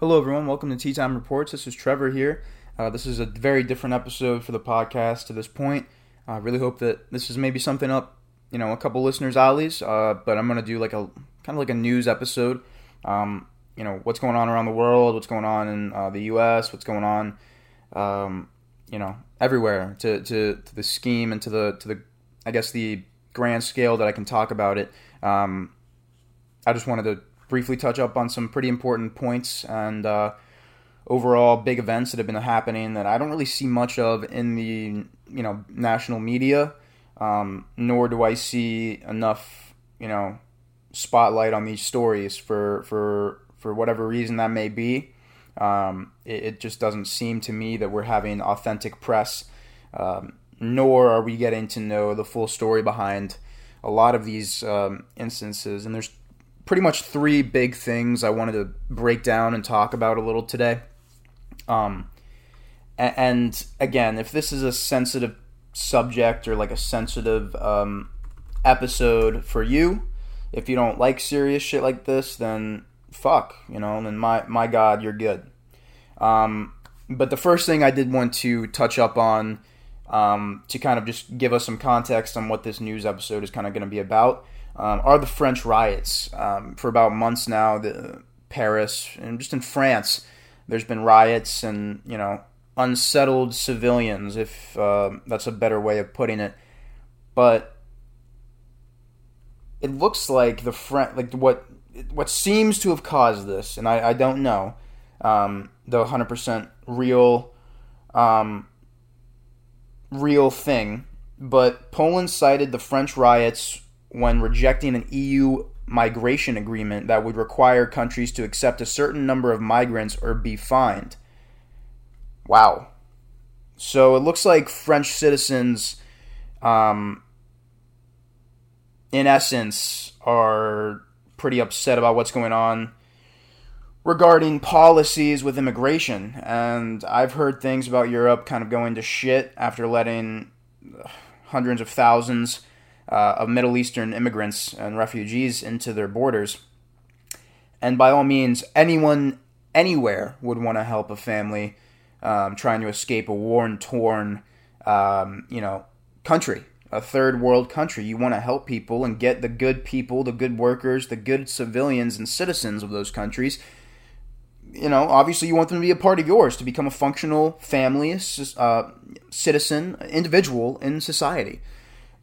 Hello, everyone. Welcome to Tea Time Reports. This is Trevor here. Uh, this is a very different episode for the podcast to this point. I really hope that this is maybe something up, you know, a couple listeners' alleys. Uh, but I'm gonna do like a kind of like a news episode. Um, you know, what's going on around the world, what's going on in uh, the U.S., what's going on, um, you know, everywhere to, to to the scheme and to the to the, I guess the grand scale that I can talk about it. Um, I just wanted to briefly touch up on some pretty important points and uh, overall big events that have been happening that I don't really see much of in the you know national media, um, nor do I see enough you know spotlight on these stories for for for whatever reason that may be. Um, it, it, just doesn't seem to me that we're having authentic press, um, nor are we getting to know the full story behind a lot of these um, instances. And there's pretty much three big things I wanted to break down and talk about a little today. Um, and again, if this is a sensitive subject or like a sensitive um, episode for you, if you don't like serious shit like this, then fuck, you know, then my my God, you're good. Um, but the first thing I did want to touch up on um, to kind of just give us some context on what this news episode is kind of going to be about um, are the French riots. Um, for about months now, the Paris and just in France, there's been riots and you know unsettled civilians, if uh, that's a better way of putting it. But it looks like the French, like what what seems to have caused this, and I, I don't know um, the 100% real um, real thing, but Poland cited the French riots when rejecting an EU migration agreement that would require countries to accept a certain number of migrants or be fined. Wow. So it looks like French citizens, um, in essence, are pretty upset about what's going on regarding policies with immigration. And I've heard things about Europe kind of going to shit after letting hundreds of thousands uh, of Middle Eastern immigrants and refugees into their borders. And by all means, anyone anywhere would want to help a family um, trying to escape a war torn, um, you know, country, a third world country. You want to help people and get the good people, the good workers, the good civilians and citizens of those countries. You know, obviously, you want them to be a part of yours, to become a functional family, uh, citizen, individual in society.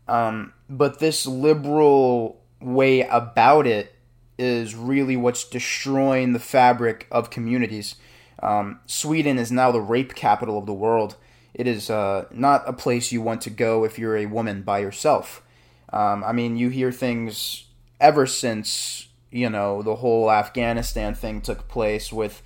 Um, but this liberal way about it is really what's destroying the fabric of communities. Um, Sweden is now the rape capital of the world. It is uh, not a place you want to go if you're a woman by yourself. Um, I mean, you hear things ever since you know the whole Afghanistan thing took place with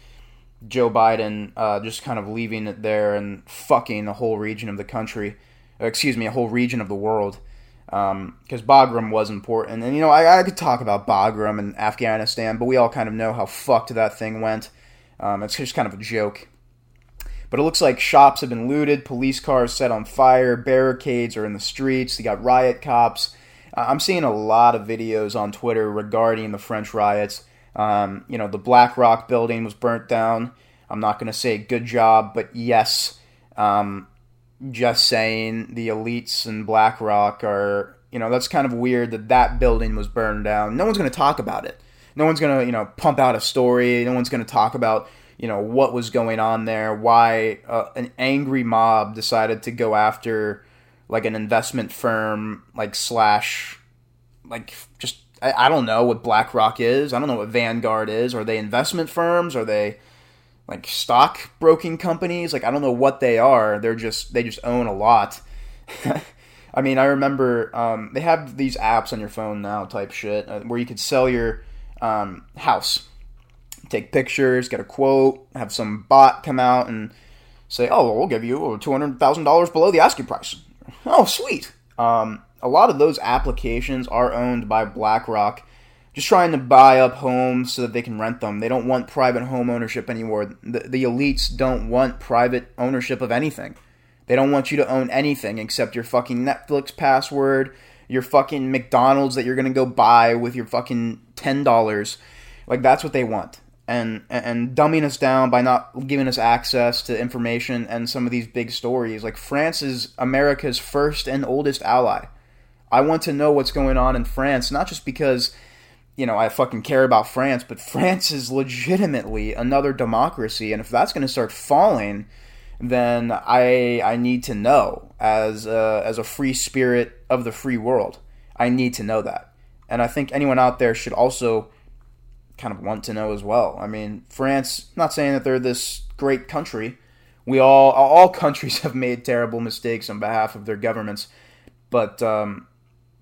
Joe Biden uh, just kind of leaving it there and fucking a whole region of the country, excuse me, a whole region of the world because um, Bagram was important. And, you know, I, I, could talk about Bagram and Afghanistan, but we all kind of know how fucked that thing went. Um, it's just kind of a joke. But it looks like shops have been looted, police cars set on fire, barricades are in the streets, you got riot cops. Uh, I'm seeing a lot of videos on Twitter regarding the French riots. Um, you know, the BlackRock building was burnt down. I'm not going to say good job, but yes, um, just saying the elites and BlackRock are, you know, that's kind of weird that that building was burned down. No one's going to talk about it. No one's going to, you know, pump out a story. No one's going to talk about, you know, what was going on there, why uh, an angry mob decided to go after like an investment firm, like slash, like just, I, I don't know what BlackRock is. I don't know what Vanguard is. Are they investment firms? Are they, like stock broking companies. Like I don't know what they are. They're just they just own a lot. I mean, I remember um, they have these apps on your phone now, type shit, uh, where you could sell your um, house, take pictures, get a quote, have some bot come out and say, "Oh, we'll give you two hundred thousand dollars below the asking price." Oh, sweet. Um, a lot of those applications are owned by BlackRock just trying to buy up homes so that they can rent them. They don't want private home ownership anymore. The, the elites don't want private ownership of anything. They don't want you to own anything except your fucking Netflix password, your fucking McDonald's that you're to go buy with your fucking $10. Like, that's what they want. and and dumbing us down by not giving us access to information and some of these big stories. Like France is America's first and oldest ally. I want to know what's going on in France, not just because you know I fucking care about France, but France is legitimately another democracy, and if that's going to start falling, then I I need to know as a, as a free spirit of the free world. I need to know that, and I think anyone out there should also kind of want to know as well. I mean, France. Not saying that they're this great country. We all all countries have made terrible mistakes on behalf of their governments, but um,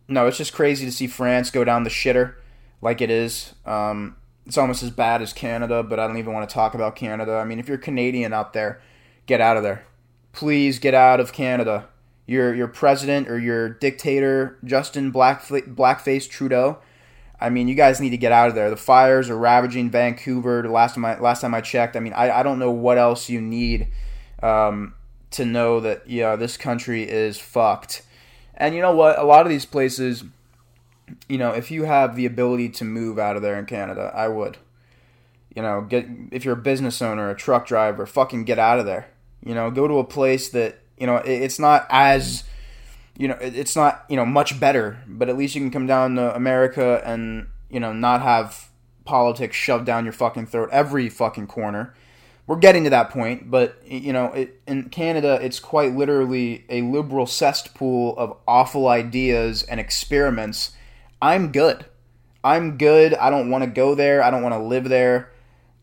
no, it's just crazy to see France go down the shitter like it is. Um, it's almost as bad as Canada, but I don't even want to talk about Canada. I mean, if you're Canadian out there get out of there. Please get out of Canada. Your your president or your dictator, Justin Blackf- Blackface Trudeau. I mean, you guys need to get out of there. The fires are ravaging Vancouver. The last time I last time I checked, I mean, I, I don't know what else you need um, to know that yeah, this country is fucked. And you know what? A lot of these places, you know, if you have the ability to move out of there in Canada, I would. You know, get if you're a business owner, a truck driver, fucking get out of there. You know, go to a place that you know it's not as you know it's not you know much better, but at least you can come down to America and you know not have politics shoved down your fucking throat every fucking corner. We're getting to that point, but you know, it, in Canada, it's quite literally a liberal cesspool of awful ideas and experiments. I'm good. I'm good. I don't want to go there. I don't want to live there.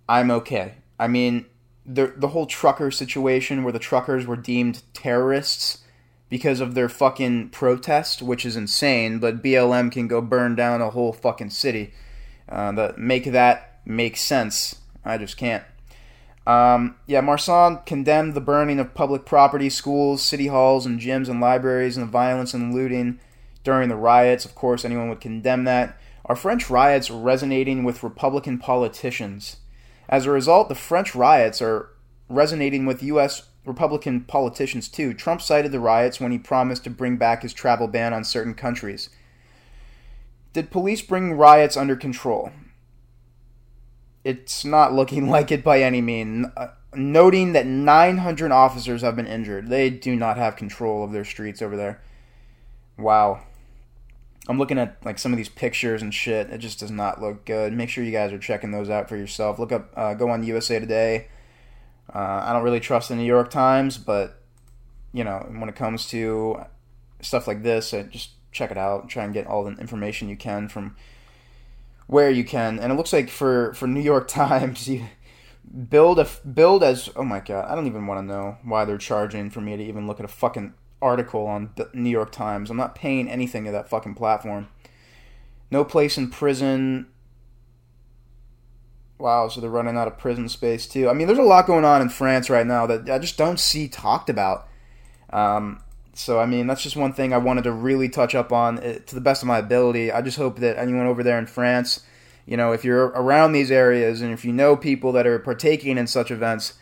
I'm okay. I mean, the the whole trucker situation where the truckers were deemed terrorists because of their fucking protest, which is insane. But BLM can go burn down a whole fucking city. Uh, that make that make sense. I just can't. Um, yeah, Marsan condemned the burning of public property, schools, city halls, and gyms and libraries, and the violence and looting during the riots. Of course, anyone would condemn that. Are French riots resonating with Republican politicians? As a result, the French riots are resonating with U.S. Republican politicians too. Trump cited the riots when he promised to bring back his travel ban on certain countries. Did police bring riots under control? It's not looking like it by any means. Uh, noting that 900 officers have been injured. They do not have control of their streets over there. Wow. I'm looking at like some of these pictures and shit. It just does not look good. Make sure you guys are checking those out for yourself. Look up, uh, go on USA Today. Uh, I don't really trust the New York Times, but you know when it comes to stuff like this, just check it out. Try and get all the information you can from where you can. And it looks like for for New York Times, you build a build as oh my god, I don't even want to know why they're charging for me to even look at a fucking article on the New York Times. I'm not paying anything to that fucking platform. No place in prison. Wow, so they're running out of prison space too. I mean, there's a lot going on in France right now that I just don't see talked about. Um, so, I mean, that's just one thing I wanted to really touch up on eh, to the best of my ability. I just hope that anyone over there in France, you know, if you're around these areas and if you know people that are partaking in such events,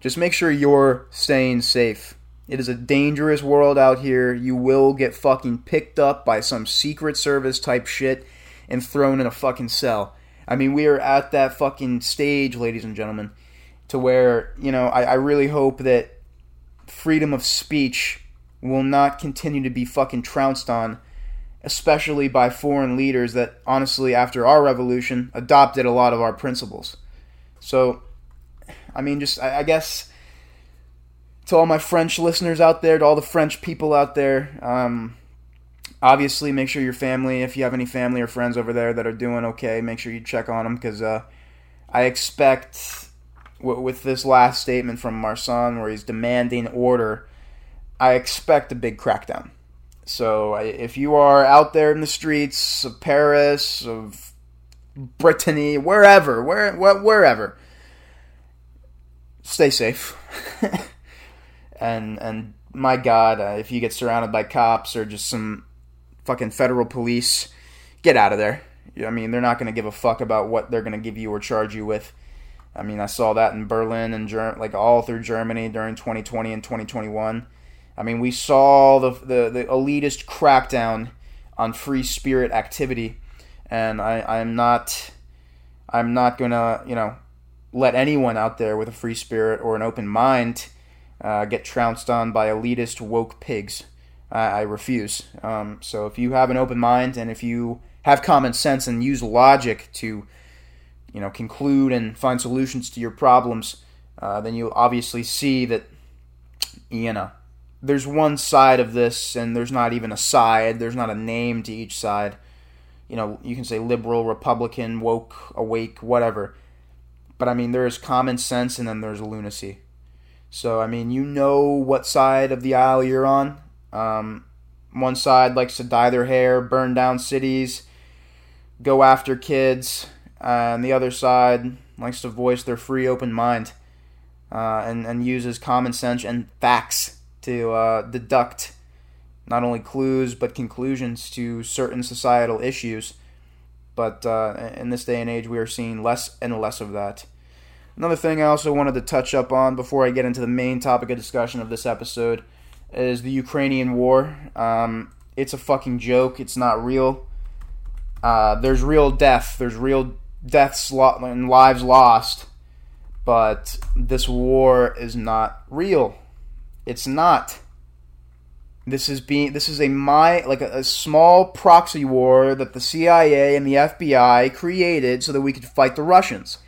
just make sure you're staying safe. It is a dangerous world out here. You will get fucking picked up by some Secret Service type shit and thrown in a fucking cell. I mean, we are at that fucking stage, ladies and gentlemen, to where, you know, I, I really hope that freedom of speech will not continue to be fucking trounced on, especially by foreign leaders that, honestly, after our revolution, adopted a lot of our principles. So, I mean, just, I, I guess to all my French listeners out there, to all the French people out there. Um, obviously, make sure your family, if you have any family or friends over there that are doing okay, make sure you check on them because uh, I expect w- with this last statement from Marsan where he's demanding order, I expect a big crackdown. So if you are out there in the streets of Paris, of Brittany, wherever, where, wherever, stay safe. and and my God, uh, if you get surrounded by cops or just some fucking federal police, get out of there. I mean, they're not going to give a fuck about what they're going to give you or charge you with. I mean, I saw that in Berlin and Ger- like all through Germany during 2020 and 2021. I mean, we saw the, the, the elitist crackdown on free spirit activity, and I, I'm not I'm not gonna you know let anyone out there with a free spirit or an open mind uh, get trounced on by elitist woke pigs. I, I refuse. Um, so if you have an open mind and if you have common sense and use logic to, you know, conclude and find solutions to your problems, uh, then you'll obviously see that, you know, there's one side of this, and there's not even a side. There's not a name to each side. You know, you can say liberal, Republican, woke, awake, whatever. But I mean, there is common sense, and then there's lunacy. So I mean, you know what side of the aisle you're on. Um, one side likes to dye their hair, burn down cities, go after kids, uh, and the other side likes to voice their free, open mind, uh, and and uses common sense and facts to uh, deduct not only clues but conclusions to certain societal issues. But uh, in this day and age, we are seeing less and less of that. Another thing I also wanted to touch up on before I get into the main topic of discussion of this episode is the Ukrainian war. Um, it's a fucking joke. It's not real. Uh, there's real death. There's real deaths and lives lost. But this war is not real. It's not. This is being this is a my like a, a, small proxy war that the CIA and the FBI created so that we could fight the Russians.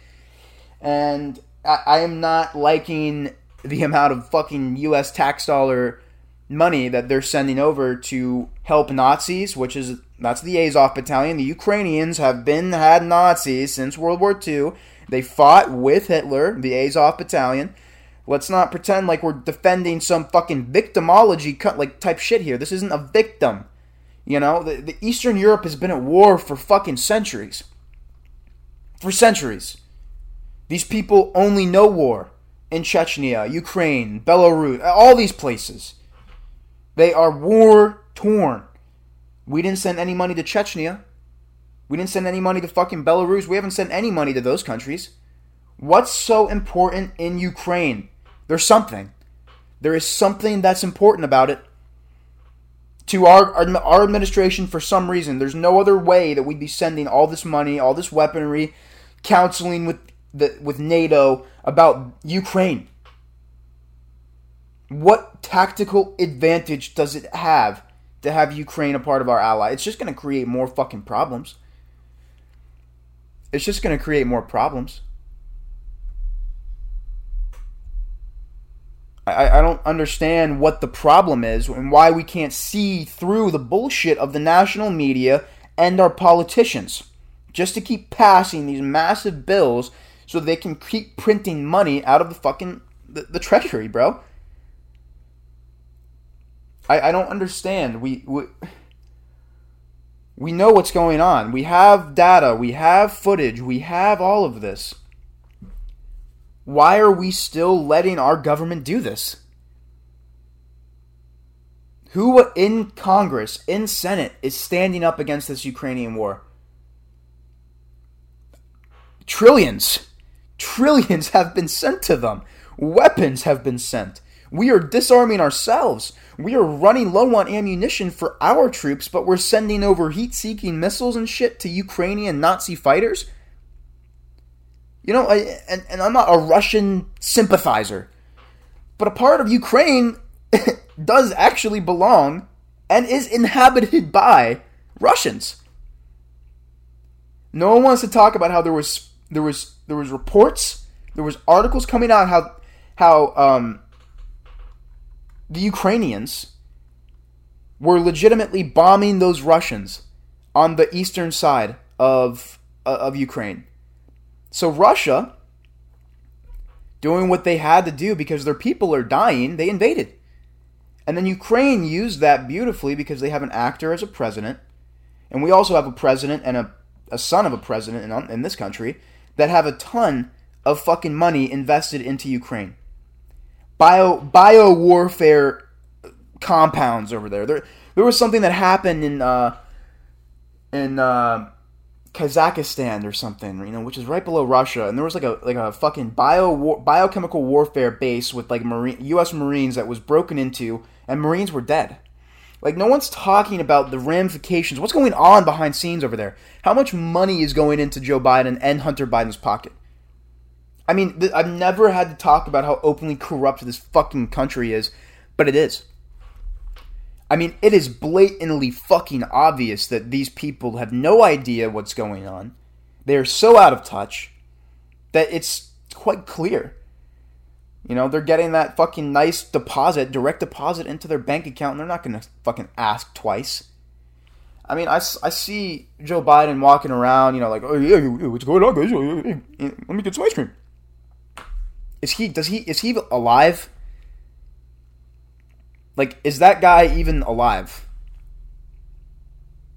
And I, I am not liking the amount of fucking U.S. tax dollar money that they're sending over to help Nazis, which is that's the Azov battalion. The Ukrainians have been had Nazis since World War II. They fought with Hitler, the Azov battalion. Let's not pretend like we're defending some fucking victimology cut like type shit here. This isn't a victim. You know, the, the Eastern Europe has been at war for fucking centuries. For centuries. These people only know war in Chechnya, Ukraine, Belarus, all these places. They are war torn. We didn't send any money to Chechnya. We didn't send any money to fucking Belarus. We haven't sent any money to those countries. What's so important in Ukraine? There's something. There is something that's important about it. To our, our, our administration, for some reason, there's no other way that we'd be sending all this money, all this weaponry, counseling with the, with NATO about Ukraine. What tactical advantage does it have to have Ukraine a part of our ally? It's just going to create more fucking problems. It's just going to create more problems. I, I don't understand what the problem is and why we can't see through the bullshit of the national media and our politicians just to keep passing these massive bills so they can keep printing money out of the fucking the, the treasury, bro. I, I don't understand. We, we we know what's going on. We have data, we have footage, we have all of this. Why are we still letting our government do this? Who in Congress, in Senate, is standing up against this Ukrainian war? Trillions. Trillions have been sent to them. Weapons have been sent. We are disarming ourselves. We are running low on ammunition for our troops, but we're sending over heat seeking missiles and shit to Ukrainian Nazi fighters? You know, I, and, and I'm not a Russian sympathizer, but a part of Ukraine does actually belong and is inhabited by Russians. No one wants to talk about how there was there was there was reports, there was articles coming out how how um, the Ukrainians were legitimately bombing those Russians on the eastern side of uh, of Ukraine. So Russia, doing what they had to do because their people are dying, they invaded. And then Ukraine used that beautifully because they have an actor as a president. And we also have a president and a, a son of a president in, in this country that have a ton of fucking money invested into Ukraine. Bio bio warfare compounds over there. There there was something that happened in uh, in uh, Kazakhstan or something, you know, which is right below Russia, and there was like a like a fucking bio war, biochemical warfare base with like marine U.S. Marines that was broken into, and Marines were dead. Like no one's talking about the ramifications. What's going on behind scenes over there? How much money is going into Joe Biden and Hunter Biden's pocket? I mean, th- I've never had to talk about how openly corrupt this fucking country is, but it is. I mean, it is blatantly fucking obvious that these people have no idea what's going on. They are so out of touch that it's quite clear. You know, they're getting that fucking nice deposit, direct deposit into their bank account, and they're not going to fucking ask twice. I mean, I, I see Joe Biden walking around, you know, like, oh yeah, what's going on, guys? Let me get some ice cream. Is he? Does he? Is he alive? Like, is that guy even alive?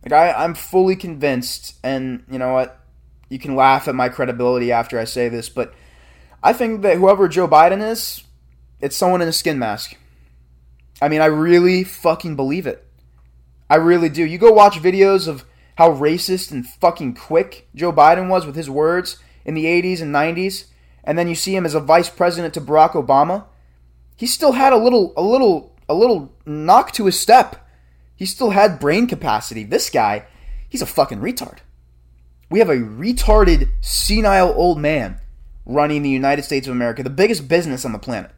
Like, I, I'm fully convinced, and you know what? You can laugh at my credibility after I say this, but I think that whoever Joe Biden is, it's someone in a skin mask. I mean, I really fucking believe it. I really do. You go watch videos of how racist and fucking quick Joe Biden was with his words in the 80s and 90s, and then you see him as a vice president to Barack Obama. He still had a little a little a little knock to his step. He still had brain capacity. This guy, he's a fucking retard. We have a retarded, senile old man running the United States of America, the biggest business on the planet.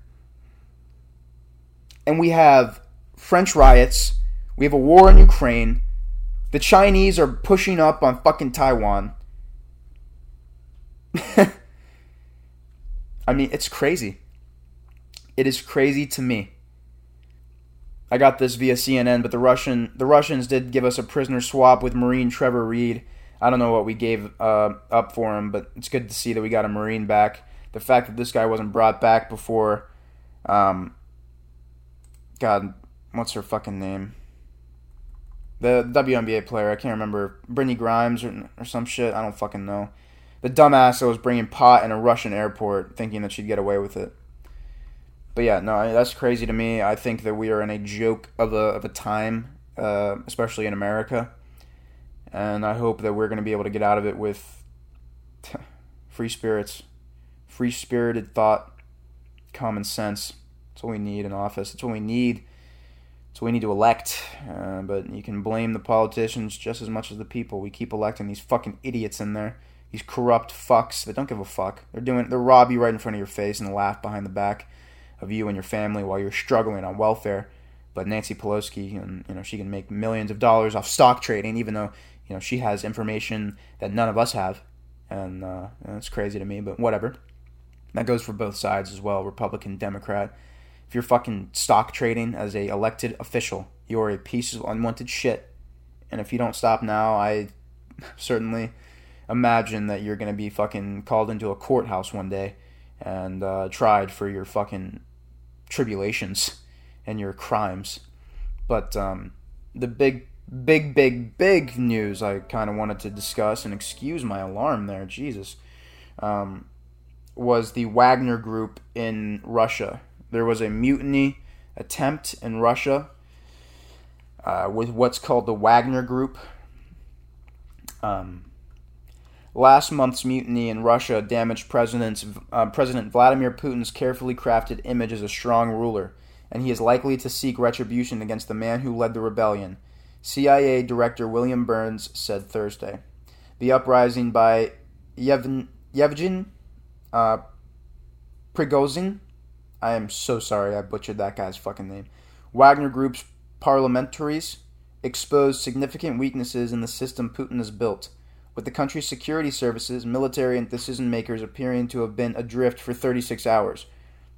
And we have French riots, we have a war in Ukraine, the Chinese are pushing up on fucking Taiwan. I mean, it's crazy. It is crazy to me. I got this via CNN, but the Russian the Russians did give us a prisoner swap with Marine Trevor Reed. I don't know what we gave uh, up for him, but it's good to see that we got a Marine back. The fact that this guy wasn't brought back before, um, God, what's her fucking name? The WNBA player, I can't remember, Brittany Grimes or, or some shit. I don't fucking know. The dumbass that was bringing pot in a Russian airport, thinking that she'd get away with it but yeah, no, that's crazy to me. I think that we are in a joke of a of a time, uh, especially in America, and I hope that we're going to be able to get out of it with free spirits, free spirited thought, common sense. That's what we need in office. That's what we need. That's what we need to elect. Uh, but you can blame the politicians just as much as the people. We keep electing these fucking idiots in there. These corrupt fucks that don't give a fuck. They're doing. They're rob you right in front of your face and laugh behind the back of you and your family while you're struggling on welfare. But Nancy Pelosi, and you know, she can make millions of dollars off stock trading, even though you know she has information that none of us have, and uh, that's crazy to me. But whatever. That goes for both sides as well, Republican, Democrat. If you're fucking stock trading as a elected official, you're a piece of unwanted shit. And if you don't stop now, I certainly imagine that you're going to be fucking called into a courthouse one day and uh, tried for your fucking tribulations and your crimes. But um, the big, big, big, big news I kind of wanted to discuss and excuse my alarm there, Jesus, um, was the Wagner Group in Russia. There was a mutiny attempt in Russia uh, with what's called the Wagner Group. Um, Last month's mutiny in Russia damaged uh, President Vladimir Putin's carefully crafted image as a strong ruler, and he is likely to seek retribution against the man who led the rebellion, CIA Director William Burns said Thursday. The uprising by Yevgen, uh, Prigozhin, I am so sorry I butchered that guy's fucking name, Wagner Group's parliamentaries exposed significant weaknesses in the system Putin has built with the country's security services, military, and decision makers appearing to have been adrift for 36 hours,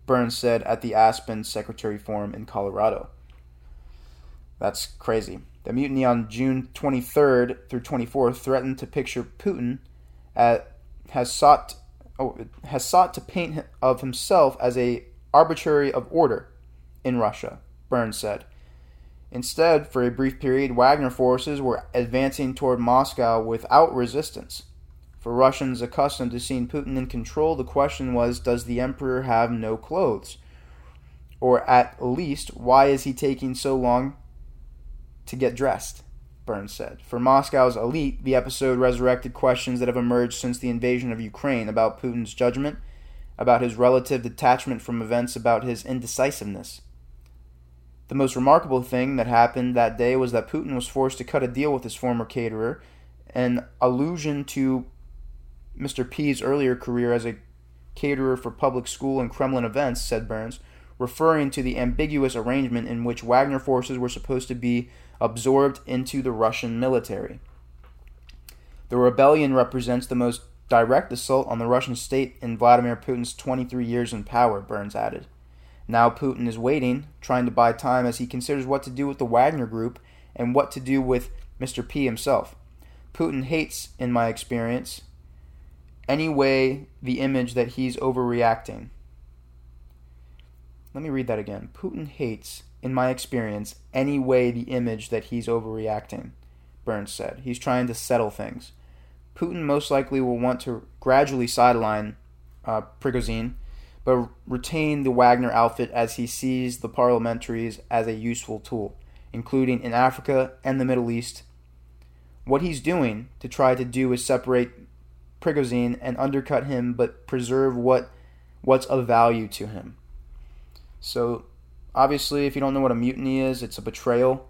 Burns said at the Aspen Secretary Forum in Colorado. That's crazy. The mutiny on June 23rd through 24th threatened to picture Putin at, has sought oh, has sought to paint of himself as a arbitrary of order in Russia, Burns said. Instead, for a brief period, Wagner forces were advancing toward Moscow without resistance. For Russians accustomed to seeing Putin in control, the question was does the emperor have no clothes? Or at least, why is he taking so long to get dressed? Burns said. For Moscow's elite, the episode resurrected questions that have emerged since the invasion of Ukraine about Putin's judgment, about his relative detachment from events, about his indecisiveness. The most remarkable thing that happened that day was that Putin was forced to cut a deal with his former caterer, an allusion to Mr. P's earlier career as a caterer for public school and Kremlin events, said Burns, referring to the ambiguous arrangement in which Wagner forces were supposed to be absorbed into the Russian military. The rebellion represents the most direct assault on the Russian state in Vladimir Putin's 23 years in power, Burns added. Now Putin is waiting, trying to buy time as he considers what to do with the Wagner group and what to do with Mr. P himself. Putin hates, in my experience, any way the image that he's overreacting. Let me read that again. Putin hates, in my experience, any way the image that he's overreacting, Burns said. He's trying to settle things. Putin most likely will want to gradually sideline uh, Prigozhin, but retain the Wagner outfit as he sees the parliamentaries as a useful tool, including in Africa and the Middle East. What he's doing to try to do is separate Prigozhin and undercut him, but preserve what what's of value to him. So, obviously, if you don't know what a mutiny is, it's a betrayal,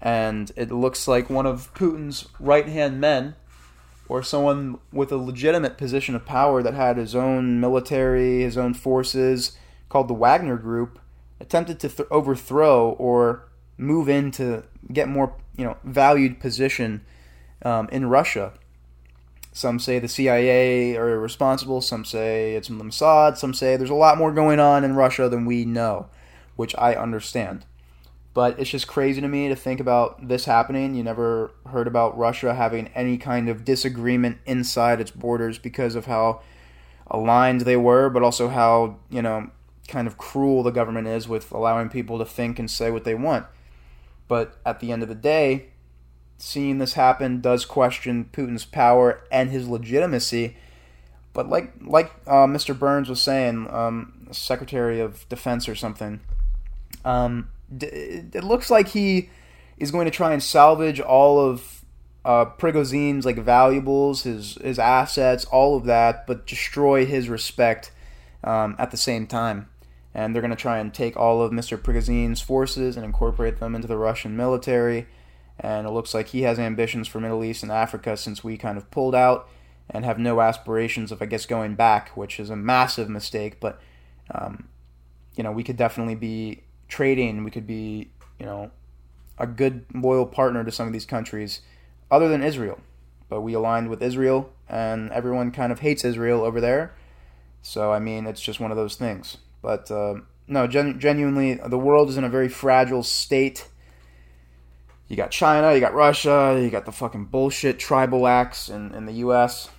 and it looks like one of Putin's right hand men, or someone with a legitimate position of power that had his own military, his own forces, called the Wagner Group, attempted to th- overthrow or move in to get more, you know, valued position um, in Russia. Some say the CIA are responsible. Some say it's Mossad. Some say there's a lot more going on in Russia than we know, which I understand. But it's just crazy to me to think about this happening. You never heard about Russia having any kind of disagreement inside its borders because of how aligned they were, but also how, you know, kind of cruel the government is with allowing people to think and say what they want. But at the end of the day, seeing this happen does question Putin's power and his legitimacy. But like like uh, Mr. Burns was saying, um, Secretary of Defense or something, um, it looks like he is going to try and salvage all of uh, Prigozhin's like valuables, his his assets, all of that, but destroy his respect um, at the same time. And they're going to try and take all of Mr. Prigozhin's forces and incorporate them into the Russian military and it looks like he has ambitions for Middle East and Africa since we kind of pulled out and have no aspirations of, I guess, going back, which is a massive mistake. But, um, you know, we could definitely be trading. We could be, you know, a good, loyal partner to some of these countries other than Israel. But we aligned with Israel, and everyone kind of hates Israel over there. So, I mean, it's just one of those things. But, uh, no, gen- genuinely, the world is in a very fragile state you got China, you got Russia, you got the fucking bullshit tribal acts in, in the US.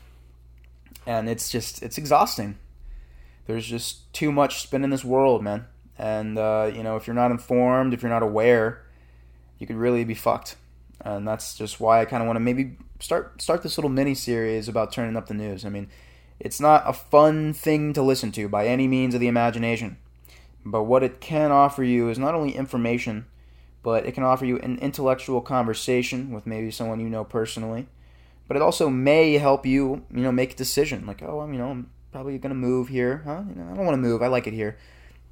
And it's just, it's exhausting. There's just too much spin in this world, man. And, uh, you know, if you're not informed, if you're not aware, you could really be fucked. And that's just why I kind of want to maybe start start this little mini series about turning up the news. I mean, it's not a fun thing to listen to by any means of the imagination. But what it can offer you is not only information, but it can offer you an intellectual conversation with maybe someone you know personally. But it also may help you, you know, make a decision like, oh, I'm, you know, I'm probably gonna move here, huh? You know, I don't want to move. I like it here.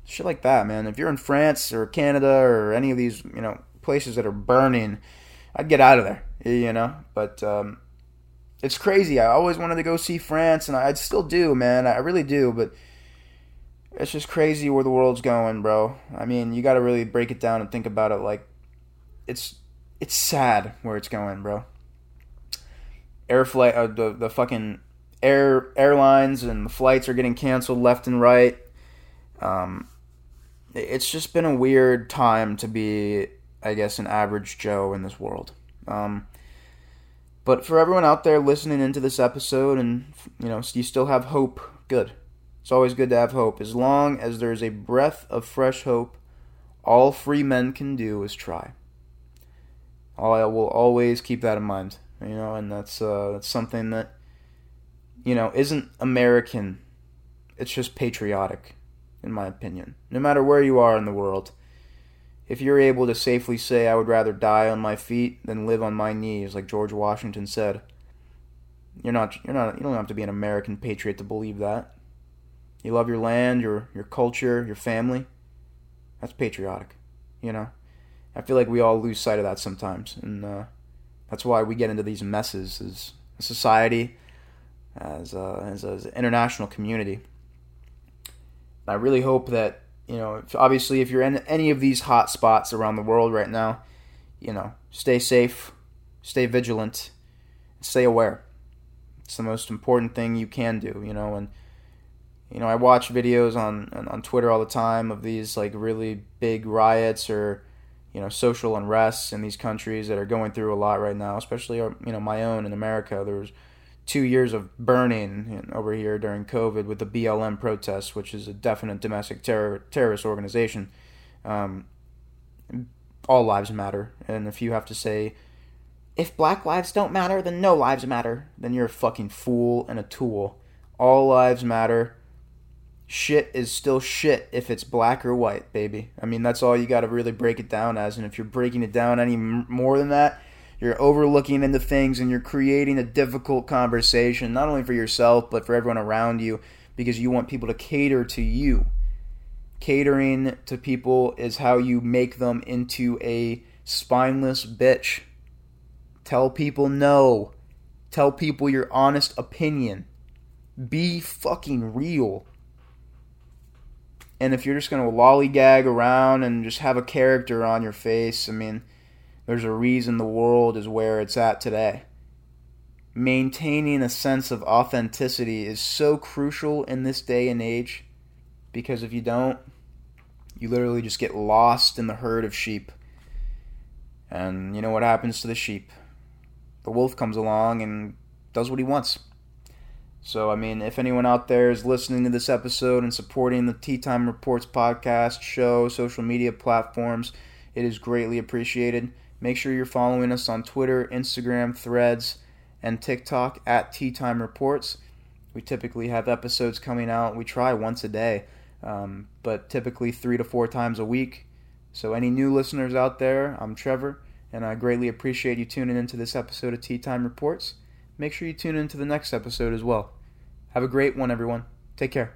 Shit like that, man. If you're in France or Canada or any of these, you know, places that are burning, I'd get out of there, you know. But um, it's crazy. I always wanted to go see France, and I still do, man. I really do, but it's just crazy where the world's going, bro. I mean, you got to really break it down and think about it like it's it's sad where it's going, bro. Air flight, uh, the the fucking air airlines and the flights are getting canceled left and right. Um, it's just been a weird time to be, I guess, an average Joe in this world. Um, but for everyone out there listening into this episode, and you know, you still have hope, good. It's always good to have hope. As long as there's a breath of fresh hope, all free men can do is try. I will always keep that in mind, you know, and that's uh, that's something that you know isn't American. It's just patriotic, in my opinion. No matter where you are in the world, if you're able to safely say, "I would rather die on my feet than live on my knees," like George Washington said, you're not you're not you don't have to be an American patriot to believe that. You love your land, your your culture, your family. That's patriotic, you know. I feel like we all lose sight of that sometimes, and uh, that's why we get into these messes as a society, as a, as, as an international community. I really hope that you know, if, obviously, if you're in any of these hot spots around the world right now, you know, stay safe, stay vigilant, stay aware. It's the most important thing you can do, you know, and you know, I watch videos on on Twitter all the time of these like really big riots or you know social unrests in these countries that are going through a lot right now, especially uh, you know my own in America. There was two years of burning over here during COVID with the BLM protests, which is a definite domestic terror, terrorist organization. Um, all lives matter, and if you have to say, if black lives don't matter, then no lives matter, then you're a fucking fool and a tool. All lives matter. Shit is still shit if it's black or white, baby. I mean, that's all you got to really break it down as. And if you're breaking it down any more than that, you're overlooking into things and you're creating a difficult conversation, not only for yourself, but for everyone around you, because you want people to cater to you. Catering to people is how you make them into a spineless bitch. Tell people no. Tell people your honest opinion. Be fucking real. And if you're just going to lollygag around and just have a character on your face, I mean, there's a reason the world is where it's at today. Maintaining a sense of authenticity is so crucial in this day and age because if you don't, you literally just get lost in the herd of sheep. And you know what happens to the sheep? The wolf comes along and does what he wants. So, I mean, if anyone out there is listening to this episode and supporting the Tea Time Reports podcast, show, social media platforms, it is greatly appreciated. Make sure you're following us on Twitter, Instagram, Threads, and TikTok at Tea Time Reports. We typically have episodes coming out. We try once a day, um, but typically three to four times a week. So, any new listeners out there, I'm Trevor, and I greatly appreciate you tuning into this episode of Tea Time Reports. Make sure you tune into the next episode as well. Have a great one, everyone. Take care.